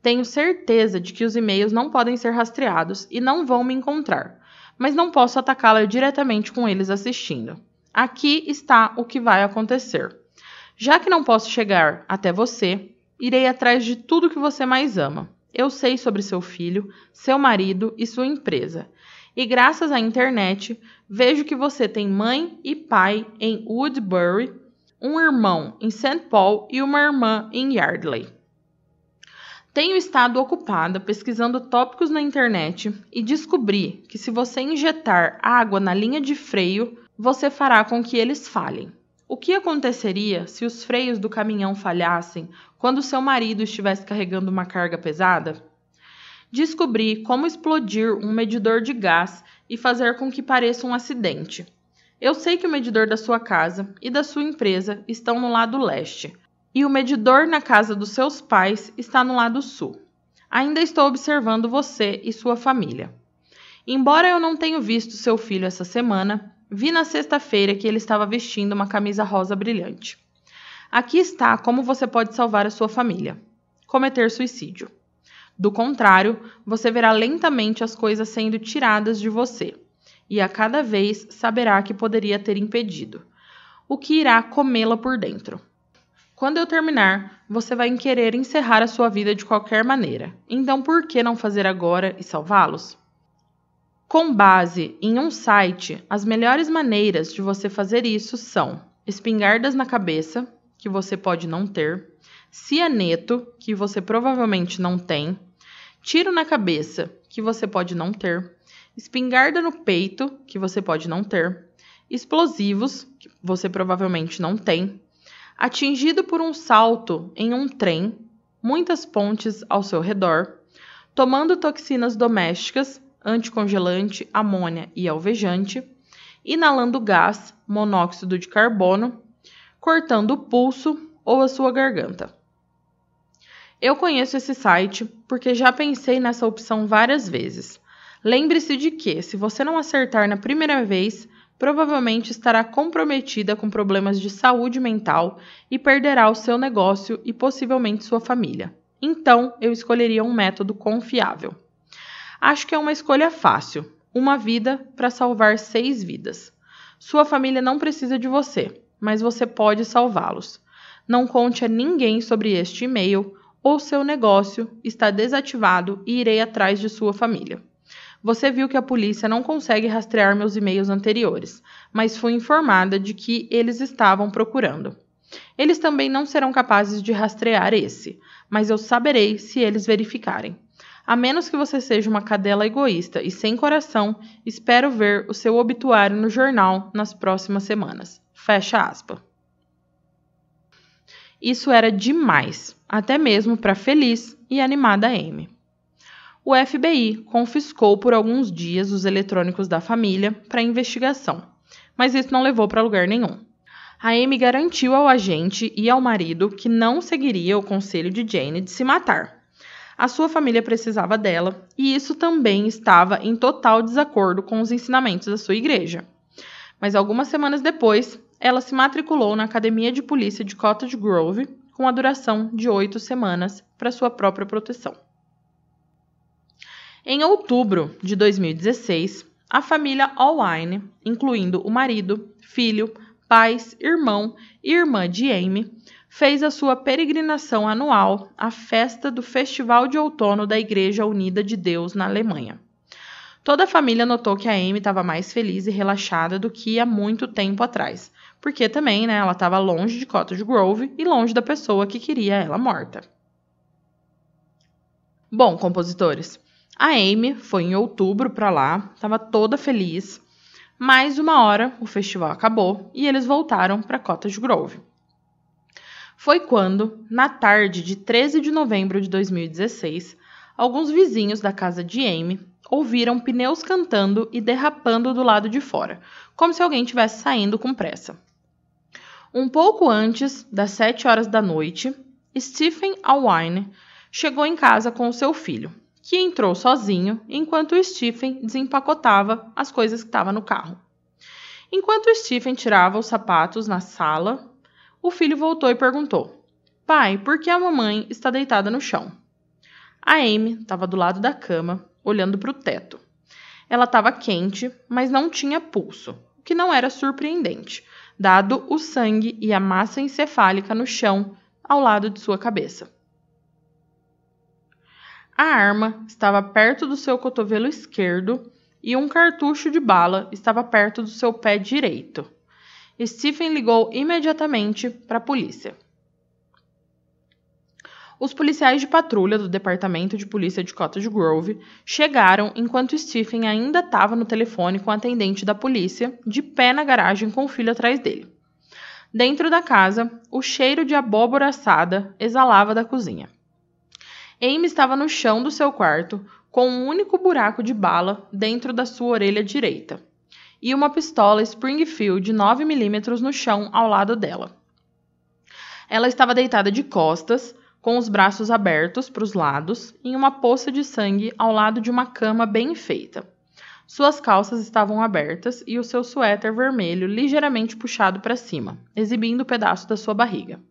Tenho certeza de que os e-mails não podem ser rastreados e não vão me encontrar, mas não posso atacá-la diretamente com eles assistindo. Aqui está o que vai acontecer. Já que não posso chegar até você, irei atrás de tudo que você mais ama. Eu sei sobre seu filho, seu marido e sua empresa e graças à internet vejo que você tem mãe e pai em Woodbury, um irmão em St. Paul e uma irmã em Yardley. Tenho estado ocupada pesquisando tópicos na internet e descobri que se você injetar água na linha de freio, você fará com que eles falhem. O que aconteceria se os freios do caminhão falhassem quando seu marido estivesse carregando uma carga pesada? Descobri como explodir um medidor de gás e fazer com que pareça um acidente. Eu sei que o medidor da sua casa e da sua empresa estão no lado leste. e o medidor na casa dos seus pais está no lado sul. Ainda estou observando você e sua família. Embora eu não tenha visto seu filho essa semana, vi na sexta-feira que ele estava vestindo uma camisa rosa brilhante. Aqui está como você pode salvar a sua família: cometer suicídio. Do contrário, você verá lentamente as coisas sendo tiradas de você, e a cada vez saberá que poderia ter impedido, o que irá comê-la por dentro. Quando eu terminar, você vai querer encerrar a sua vida de qualquer maneira. Então, por que não fazer agora e salvá-los? Com base em um site, as melhores maneiras de você fazer isso são espingardas na cabeça, que você pode não ter, cianeto, que você provavelmente não tem, tiro na cabeça, que você pode não ter, espingarda no peito, que você pode não ter, explosivos, que você provavelmente não tem, atingido por um salto em um trem, muitas pontes ao seu redor, tomando toxinas domésticas, anticongelante, amônia e alvejante, inalando gás, monóxido de carbono, cortando o pulso ou a sua garganta. Eu conheço esse site porque já pensei nessa opção várias vezes. Lembre-se de que, se você não acertar na primeira vez, provavelmente estará comprometida com problemas de saúde mental e perderá o seu negócio e possivelmente sua família. Então, eu escolheria um método confiável. Acho que é uma escolha fácil. Uma vida para salvar seis vidas. Sua família não precisa de você, mas você pode salvá-los. Não conte a ninguém sobre este e-mail ou seu negócio está desativado e irei atrás de sua família. Você viu que a polícia não consegue rastrear meus e-mails anteriores, mas fui informada de que eles estavam procurando. Eles também não serão capazes de rastrear esse, mas eu saberei se eles verificarem. A menos que você seja uma cadela egoísta e sem coração, espero ver o seu obituário no jornal nas próximas semanas. Fecha aspas. Isso era demais, até mesmo para feliz e animada Amy. O FBI confiscou por alguns dias os eletrônicos da família para investigação, mas isso não levou para lugar nenhum. A Amy garantiu ao agente e ao marido que não seguiria o conselho de Jane de se matar. A sua família precisava dela e isso também estava em total desacordo com os ensinamentos da sua igreja. Mas algumas semanas depois, ela se matriculou na Academia de Polícia de Cottage Grove com a duração de oito semanas para sua própria proteção. Em outubro de 2016, a família Allwine, incluindo o marido, filho, pais, irmão e irmã de Amy, fez a sua peregrinação anual à festa do Festival de Outono da Igreja Unida de Deus na Alemanha. Toda a família notou que a Amy estava mais feliz e relaxada do que há muito tempo atrás, porque também, né, ela estava longe de Cottage Grove e longe da pessoa que queria ela morta. Bom, compositores, a Amy foi em outubro para lá, estava toda feliz, mas uma hora o festival acabou e eles voltaram para Cottage Grove. Foi quando, na tarde de 13 de novembro de 2016, alguns vizinhos da casa de Amy ouviram pneus cantando e derrapando do lado de fora, como se alguém estivesse saindo com pressa. Um pouco antes das sete horas da noite, Stephen Alwine chegou em casa com seu filho, que entrou sozinho enquanto Stephen desempacotava as coisas que estavam no carro. Enquanto Stephen tirava os sapatos na sala, o filho voltou e perguntou: Pai, por que a mamãe está deitada no chão? A Amy estava do lado da cama, olhando para o teto. Ela estava quente, mas não tinha pulso, o que não era surpreendente, dado o sangue e a massa encefálica no chão ao lado de sua cabeça. A arma estava perto do seu cotovelo esquerdo e um cartucho de bala estava perto do seu pé direito. Stephen ligou imediatamente para a polícia. Os policiais de patrulha do Departamento de Polícia de Cottage Grove chegaram enquanto Stephen ainda estava no telefone com a atendente da polícia, de pé na garagem com o filho atrás dele. Dentro da casa, o cheiro de abóbora assada exalava da cozinha. Amy estava no chão do seu quarto, com um único buraco de bala dentro da sua orelha direita, e uma pistola Springfield 9mm no chão ao lado dela. Ela estava deitada de costas, com os braços abertos para os lados, em uma poça de sangue ao lado de uma cama bem feita. Suas calças estavam abertas e o seu suéter vermelho ligeiramente puxado para cima, exibindo o um pedaço da sua barriga.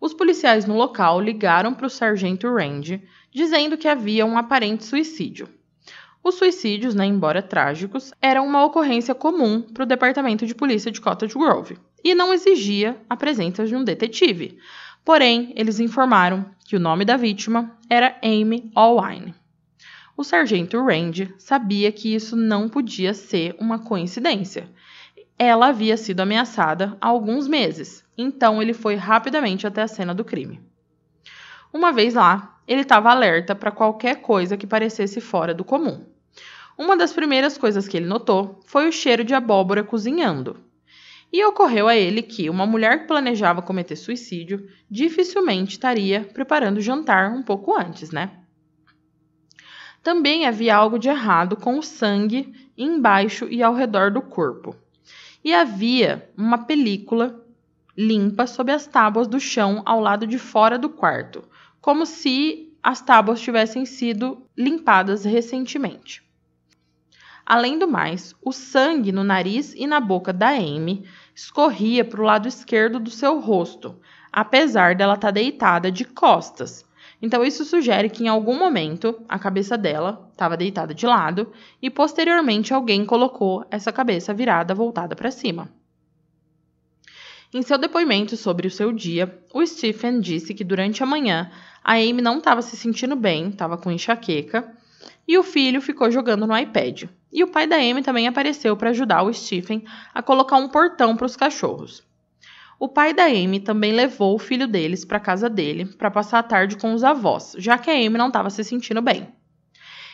Os policiais no local ligaram para o sargento Randy, dizendo que havia um aparente suicídio. Os suicídios, né, embora trágicos, eram uma ocorrência comum para o departamento de polícia de Cottage Grove e não exigia a presença de um detetive. Porém, eles informaram que o nome da vítima era Amy Allwine. O sargento Randy sabia que isso não podia ser uma coincidência. Ela havia sido ameaçada há alguns meses, então ele foi rapidamente até a cena do crime. Uma vez lá, ele estava alerta para qualquer coisa que parecesse fora do comum. Uma das primeiras coisas que ele notou foi o cheiro de abóbora cozinhando. E ocorreu a ele que uma mulher que planejava cometer suicídio dificilmente estaria preparando o jantar um pouco antes, né? Também havia algo de errado com o sangue embaixo e ao redor do corpo. E havia uma película limpa sob as tábuas do chão ao lado de fora do quarto, como se as tábuas tivessem sido limpadas recentemente. Além do mais, o sangue no nariz e na boca da Amy escorria para o lado esquerdo do seu rosto, apesar dela estar tá deitada de costas, então, isso sugere que em algum momento a cabeça dela estava deitada de lado e posteriormente alguém colocou essa cabeça virada voltada para cima. Em seu depoimento sobre o seu dia, o Stephen disse que durante a manhã a Amy não estava se sentindo bem, estava com enxaqueca, e o filho ficou jogando no iPad. E o pai da Amy também apareceu para ajudar o Stephen a colocar um portão para os cachorros. O pai da Amy também levou o filho deles para casa dele para passar a tarde com os avós, já que a Amy não estava se sentindo bem.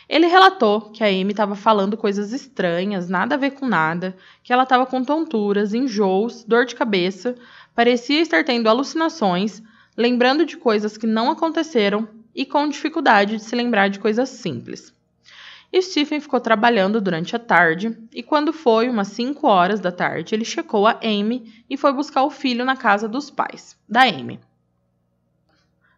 Ele relatou que a Amy estava falando coisas estranhas, nada a ver com nada, que ela estava com tonturas, enjoos, dor de cabeça, parecia estar tendo alucinações, lembrando de coisas que não aconteceram e com dificuldade de se lembrar de coisas simples. Stephen ficou trabalhando durante a tarde e, quando foi umas 5 horas da tarde, ele checou a Amy e foi buscar o filho na casa dos pais, da Amy.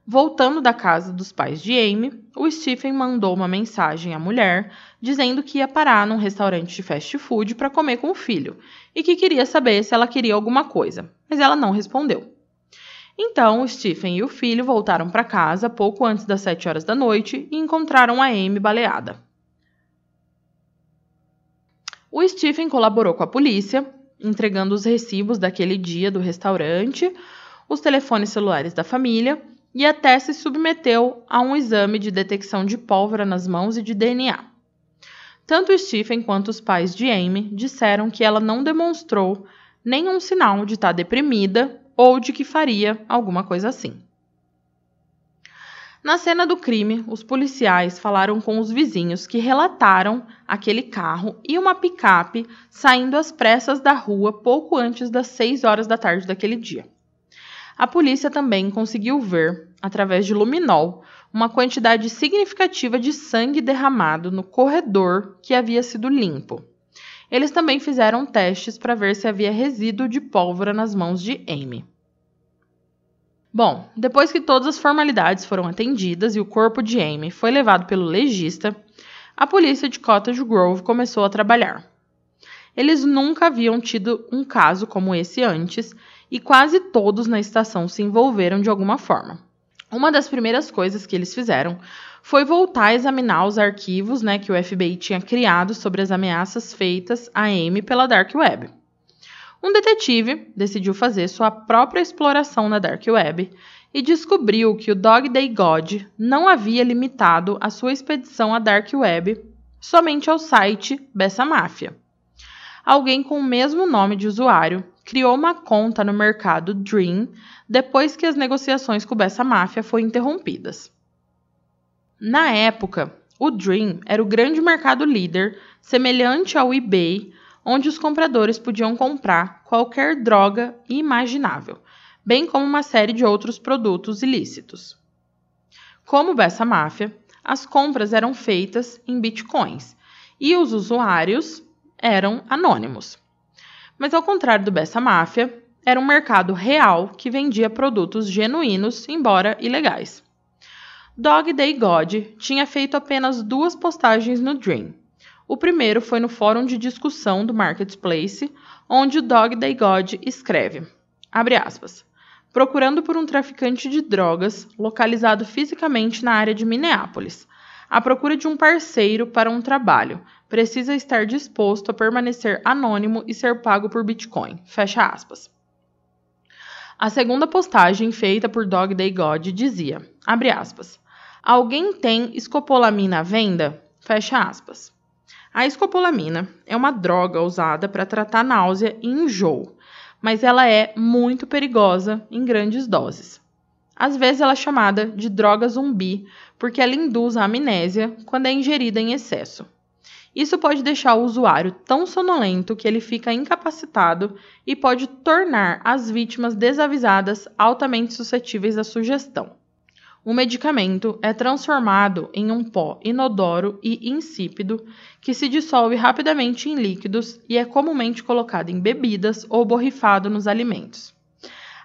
Voltando da casa dos pais de Amy, o Stephen mandou uma mensagem à mulher dizendo que ia parar num restaurante de fast food para comer com o filho e que queria saber se ela queria alguma coisa, mas ela não respondeu. Então, o Stephen e o filho voltaram para casa pouco antes das 7 horas da noite e encontraram a Amy baleada. O Stephen colaborou com a polícia, entregando os recibos daquele dia do restaurante, os telefones celulares da família e até se submeteu a um exame de detecção de pólvora nas mãos e de DNA. Tanto Stephen quanto os pais de Amy disseram que ela não demonstrou nenhum sinal de estar deprimida ou de que faria alguma coisa assim. Na cena do crime, os policiais falaram com os vizinhos que relataram aquele carro e uma picape saindo às pressas da rua pouco antes das 6 horas da tarde daquele dia. A polícia também conseguiu ver, através de luminol, uma quantidade significativa de sangue derramado no corredor que havia sido limpo. Eles também fizeram testes para ver se havia resíduo de pólvora nas mãos de Amy. Bom, depois que todas as formalidades foram atendidas e o corpo de Amy foi levado pelo legista, a polícia de Cottage Grove começou a trabalhar. Eles nunca haviam tido um caso como esse antes e quase todos na estação se envolveram de alguma forma. Uma das primeiras coisas que eles fizeram foi voltar a examinar os arquivos né, que o FBI tinha criado sobre as ameaças feitas a Amy pela Dark Web. Um detetive decidiu fazer sua própria exploração na Dark Web e descobriu que o Dog Day God não havia limitado a sua expedição à Dark Web somente ao site Bessa Máfia. Alguém com o mesmo nome de usuário criou uma conta no mercado Dream depois que as negociações com Bessa Máfia foram interrompidas. Na época, o Dream era o grande mercado líder, semelhante ao eBay, onde os compradores podiam comprar qualquer droga imaginável, bem como uma série de outros produtos ilícitos. Como Bessa Máfia, as compras eram feitas em bitcoins e os usuários eram anônimos. Mas ao contrário do Bessa Máfia, era um mercado real que vendia produtos genuínos, embora ilegais. Dog Day God tinha feito apenas duas postagens no Dream. O primeiro foi no fórum de discussão do Marketplace, onde o Dog Day God escreve, aspas, procurando por um traficante de drogas localizado fisicamente na área de Minneapolis, à procura de um parceiro para um trabalho, precisa estar disposto a permanecer anônimo e ser pago por Bitcoin. Fecha aspas. A segunda postagem, feita por Dog Day God, dizia, aspas, Alguém tem escopolamina à venda? Fecha aspas. A escopolamina é uma droga usada para tratar náusea e enjoo, mas ela é muito perigosa em grandes doses. Às vezes ela é chamada de droga zumbi porque ela induz a amnésia quando é ingerida em excesso. Isso pode deixar o usuário tão sonolento que ele fica incapacitado e pode tornar as vítimas desavisadas altamente suscetíveis à sugestão o medicamento é transformado em um pó inodoro e insípido que se dissolve rapidamente em líquidos e é comumente colocado em bebidas ou borrifado nos alimentos.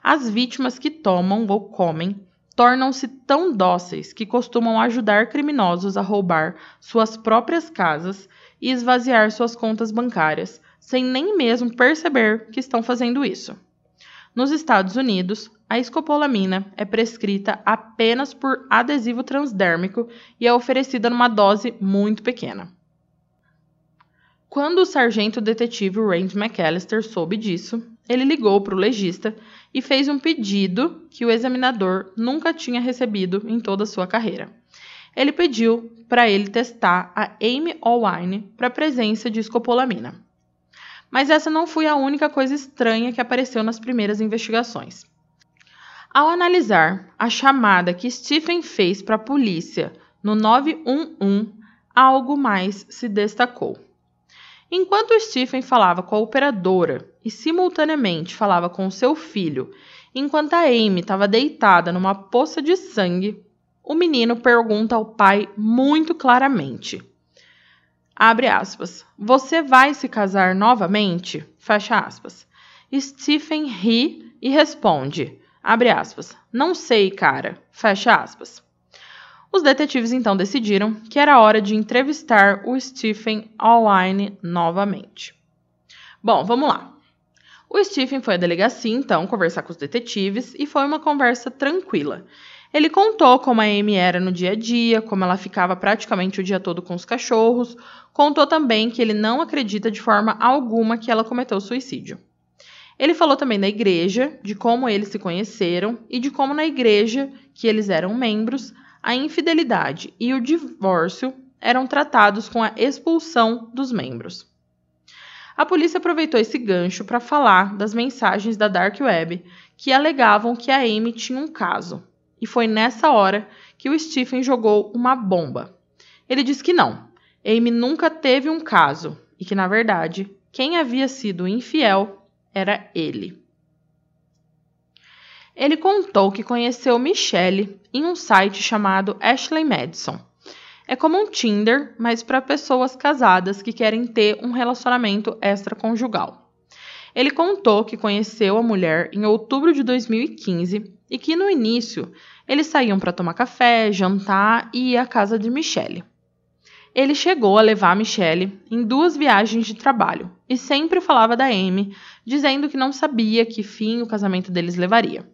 As vítimas que tomam ou comem tornam-se tão dóceis que costumam ajudar criminosos a roubar suas próprias casas e esvaziar suas contas bancárias, sem nem mesmo perceber que estão fazendo isso. Nos Estados Unidos, a escopolamina é prescrita apenas por adesivo transdérmico e é oferecida numa dose muito pequena. Quando o sargento detetive Randy McAllister soube disso, ele ligou para o legista e fez um pedido que o examinador nunca tinha recebido em toda a sua carreira. Ele pediu para ele testar a Amy Allwine para a presença de escopolamina. Mas essa não foi a única coisa estranha que apareceu nas primeiras investigações. Ao analisar a chamada que Stephen fez para a polícia no 911, algo mais se destacou. Enquanto Stephen falava com a operadora e simultaneamente falava com seu filho, enquanto a Amy estava deitada numa poça de sangue, o menino pergunta ao pai muito claramente: Abre aspas. Você vai se casar novamente? Fecha aspas. Stephen ri e responde: Abre aspas. Não sei, cara. Fecha aspas. Os detetives então decidiram que era hora de entrevistar o Stephen Allwine novamente. Bom, vamos lá. O Stephen foi à delegacia então conversar com os detetives e foi uma conversa tranquila. Ele contou como a Amy era no dia a dia, como ela ficava praticamente o dia todo com os cachorros. Contou também que ele não acredita de forma alguma que ela cometeu suicídio. Ele falou também da igreja, de como eles se conheceram e de como na igreja que eles eram membros, a infidelidade e o divórcio eram tratados com a expulsão dos membros. A polícia aproveitou esse gancho para falar das mensagens da Dark Web que alegavam que a Amy tinha um caso. E foi nessa hora que o Stephen jogou uma bomba. Ele disse que não, Amy nunca teve um caso e que, na verdade, quem havia sido infiel era ele. Ele contou que conheceu Michelle em um site chamado Ashley Madison. É como um Tinder, mas para pessoas casadas que querem ter um relacionamento extraconjugal. Ele contou que conheceu a mulher em outubro de 2015 e que no início eles saíam para tomar café, jantar e ir à casa de Michelle. Ele chegou a levar a Michelle em duas viagens de trabalho e sempre falava da Amy, dizendo que não sabia que fim o casamento deles levaria.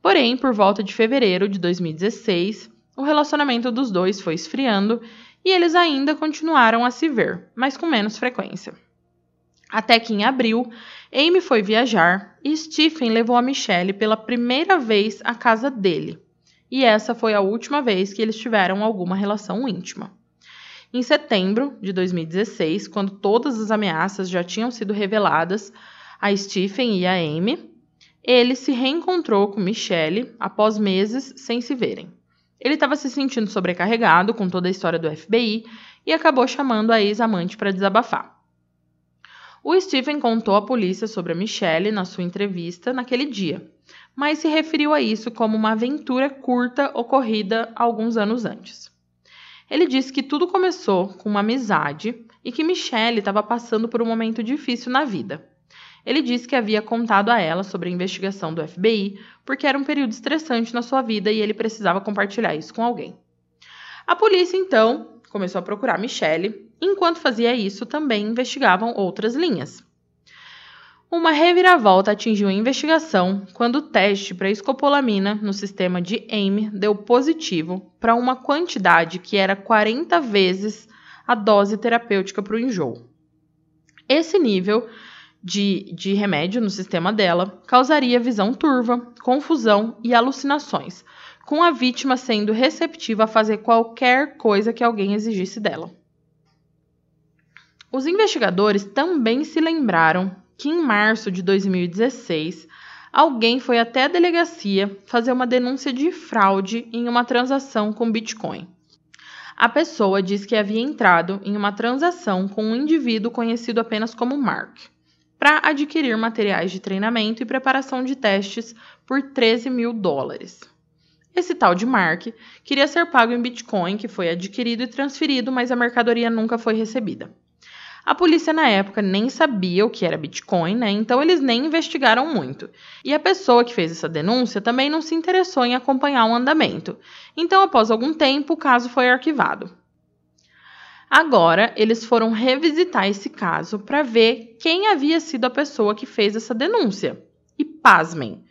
Porém, por volta de fevereiro de 2016, o relacionamento dos dois foi esfriando e eles ainda continuaram a se ver, mas com menos frequência. Até que em abril, Amy foi viajar e Stephen levou a Michelle pela primeira vez à casa dele. E essa foi a última vez que eles tiveram alguma relação íntima. Em setembro de 2016, quando todas as ameaças já tinham sido reveladas a Stephen e a Amy, ele se reencontrou com Michelle após meses sem se verem. Ele estava se sentindo sobrecarregado com toda a história do FBI e acabou chamando a ex-amante para desabafar. O Stephen contou à polícia sobre a Michelle na sua entrevista naquele dia, mas se referiu a isso como uma aventura curta ocorrida alguns anos antes. Ele disse que tudo começou com uma amizade e que Michelle estava passando por um momento difícil na vida. Ele disse que havia contado a ela sobre a investigação do FBI porque era um período estressante na sua vida e ele precisava compartilhar isso com alguém. A polícia então começou a procurar Michelle, enquanto fazia isso também investigavam outras linhas. Uma reviravolta atingiu a investigação quando o teste para escopolamina no sistema de AIM deu positivo para uma quantidade que era 40 vezes a dose terapêutica para o enjoo. Esse nível de, de remédio no sistema dela causaria visão turva, confusão e alucinações, com a vítima sendo receptiva a fazer qualquer coisa que alguém exigisse dela. Os investigadores também se lembraram que em março de 2016 alguém foi até a delegacia fazer uma denúncia de fraude em uma transação com Bitcoin. A pessoa diz que havia entrado em uma transação com um indivíduo conhecido apenas como Mark para adquirir materiais de treinamento e preparação de testes por 13 mil dólares. Esse tal de Mark queria ser pago em Bitcoin, que foi adquirido e transferido, mas a mercadoria nunca foi recebida. A polícia na época nem sabia o que era Bitcoin, né? Então eles nem investigaram muito. E a pessoa que fez essa denúncia também não se interessou em acompanhar o andamento. Então, após algum tempo, o caso foi arquivado. Agora, eles foram revisitar esse caso para ver quem havia sido a pessoa que fez essa denúncia. E pasmem,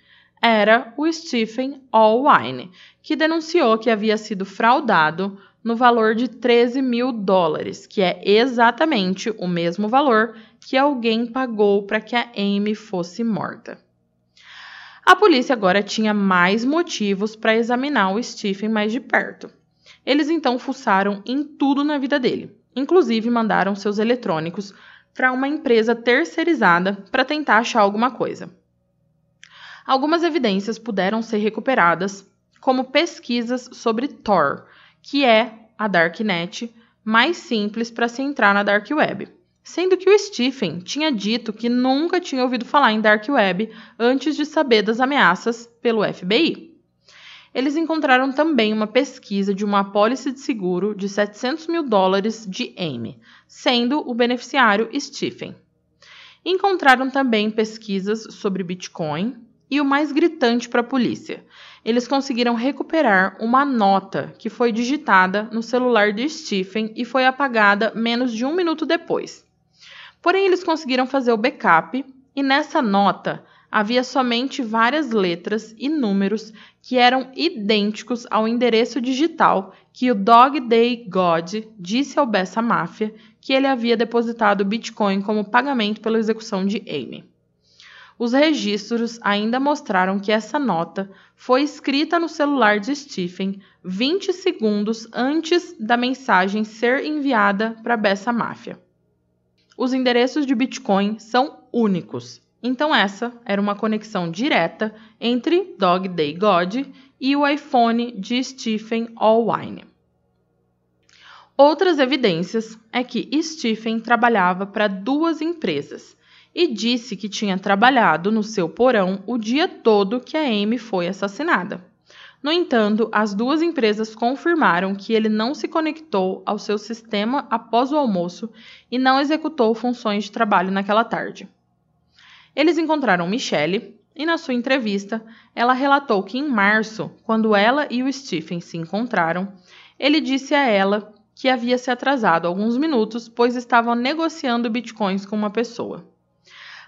era o Stephen Allwine, que denunciou que havia sido fraudado no valor de 13 mil dólares, que é exatamente o mesmo valor que alguém pagou para que a Amy fosse morta. A polícia agora tinha mais motivos para examinar o Stephen mais de perto. Eles então fuçaram em tudo na vida dele, inclusive mandaram seus eletrônicos para uma empresa terceirizada para tentar achar alguma coisa. Algumas evidências puderam ser recuperadas, como pesquisas sobre Tor, que é a darknet mais simples para se entrar na dark web, sendo que o Stephen tinha dito que nunca tinha ouvido falar em dark web antes de saber das ameaças pelo FBI eles encontraram também uma pesquisa de uma apólice de seguro de 700 mil dólares de Amy, sendo o beneficiário Stephen. Encontraram também pesquisas sobre Bitcoin e o mais gritante para a polícia. Eles conseguiram recuperar uma nota que foi digitada no celular de Stephen e foi apagada menos de um minuto depois. Porém, eles conseguiram fazer o backup e nessa nota havia somente várias letras e números que eram idênticos ao endereço digital que o Dog Day God disse ao Bessa Máfia que ele havia depositado Bitcoin como pagamento pela execução de Amy. Os registros ainda mostraram que essa nota foi escrita no celular de Stephen 20 segundos antes da mensagem ser enviada para Bessa Máfia. Os endereços de Bitcoin são únicos então, essa era uma conexão direta entre Dog Day God e o iPhone de Stephen Allwine. Outras evidências é que Stephen trabalhava para duas empresas e disse que tinha trabalhado no seu porão o dia todo que a Amy foi assassinada. No entanto, as duas empresas confirmaram que ele não se conectou ao seu sistema após o almoço e não executou funções de trabalho naquela tarde. Eles encontraram Michelle e, na sua entrevista, ela relatou que em março, quando ela e o Stephen se encontraram, ele disse a ela que havia se atrasado alguns minutos, pois estavam negociando bitcoins com uma pessoa.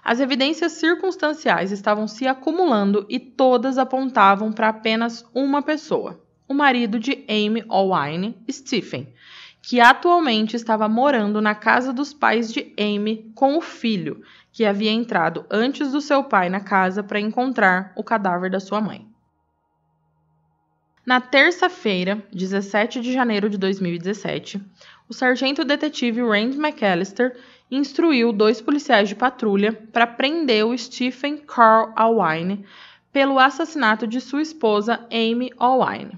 As evidências circunstanciais estavam se acumulando e todas apontavam para apenas uma pessoa, o marido de Amy Allwine, Stephen, que atualmente estava morando na casa dos pais de Amy com o filho, que havia entrado antes do seu pai na casa para encontrar o cadáver da sua mãe. Na terça-feira, 17 de janeiro de 2017, o sargento detetive Rand McAllister instruiu dois policiais de patrulha para prender o Stephen Carl Alwine pelo assassinato de sua esposa Amy Alwine.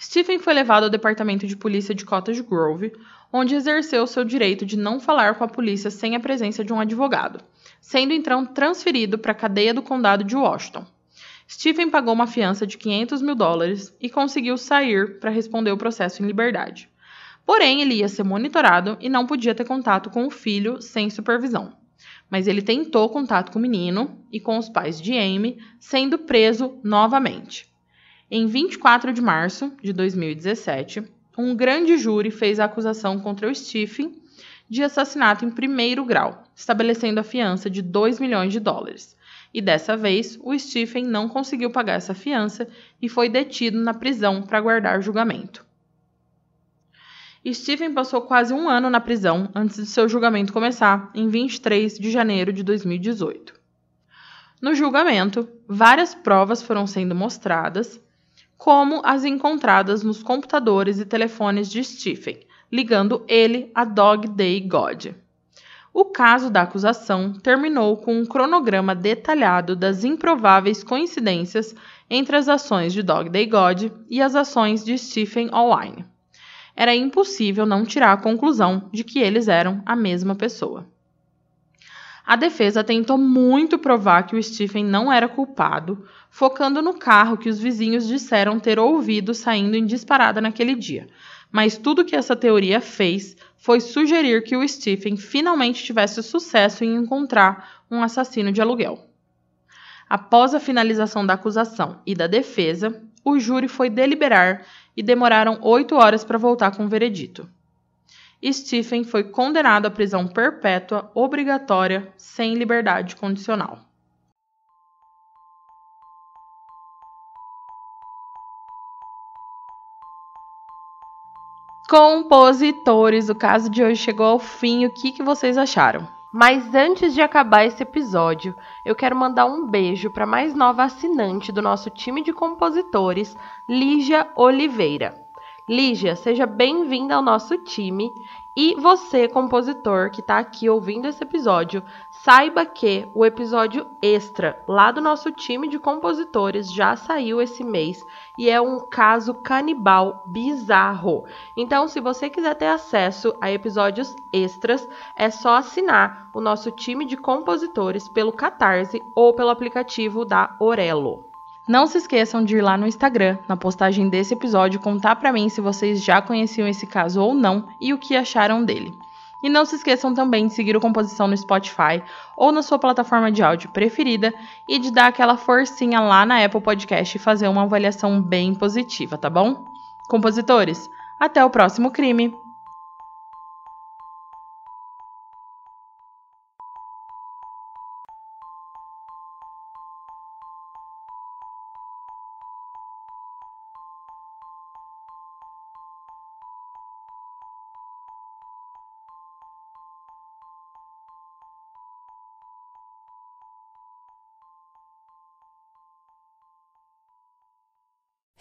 Stephen foi levado ao departamento de polícia de Cottage Grove, onde exerceu seu direito de não falar com a polícia sem a presença de um advogado, sendo então transferido para a cadeia do condado de Washington. Stephen pagou uma fiança de 500 mil dólares e conseguiu sair para responder o processo em liberdade. Porém, ele ia ser monitorado e não podia ter contato com o filho sem supervisão. mas ele tentou contato com o menino e com os pais de Amy, sendo preso novamente. Em 24 de março de 2017, um grande júri fez a acusação contra o Stephen de assassinato em primeiro grau, estabelecendo a fiança de 2 milhões de dólares. E dessa vez, o Stephen não conseguiu pagar essa fiança e foi detido na prisão para aguardar julgamento. Stephen passou quase um ano na prisão antes de seu julgamento começar, em 23 de janeiro de 2018. No julgamento, várias provas foram sendo mostradas, como as encontradas nos computadores e telefones de Stephen, ligando ele a Dog Day God. O caso da acusação terminou com um cronograma detalhado das improváveis coincidências entre as ações de Dog Day God e as ações de Stephen Allwine era impossível não tirar a conclusão de que eles eram a mesma pessoa. A defesa tentou muito provar que o Stephen não era culpado, focando no carro que os vizinhos disseram ter ouvido saindo em disparada naquele dia. Mas tudo que essa teoria fez foi sugerir que o Stephen finalmente tivesse sucesso em encontrar um assassino de aluguel. Após a finalização da acusação e da defesa, o júri foi deliberar e demoraram oito horas para voltar com o veredito. Stephen foi condenado à prisão perpétua obrigatória sem liberdade condicional. Compositores, o caso de hoje chegou ao fim. O que, que vocês acharam? Mas antes de acabar esse episódio, eu quero mandar um beijo para mais nova assinante do nosso time de compositores, Lígia Oliveira. Lígia, seja bem-vinda ao nosso time e você, compositor que está aqui ouvindo esse episódio, saiba que o episódio extra lá do nosso time de compositores já saiu esse mês e é um caso canibal bizarro. Então, se você quiser ter acesso a episódios extras, é só assinar o nosso time de compositores pelo Catarse ou pelo aplicativo da Orelo. Não se esqueçam de ir lá no Instagram, na postagem desse episódio, contar para mim se vocês já conheciam esse caso ou não e o que acharam dele. E não se esqueçam também de seguir o Composição no Spotify ou na sua plataforma de áudio preferida e de dar aquela forcinha lá na Apple Podcast e fazer uma avaliação bem positiva, tá bom? Compositores, até o próximo crime!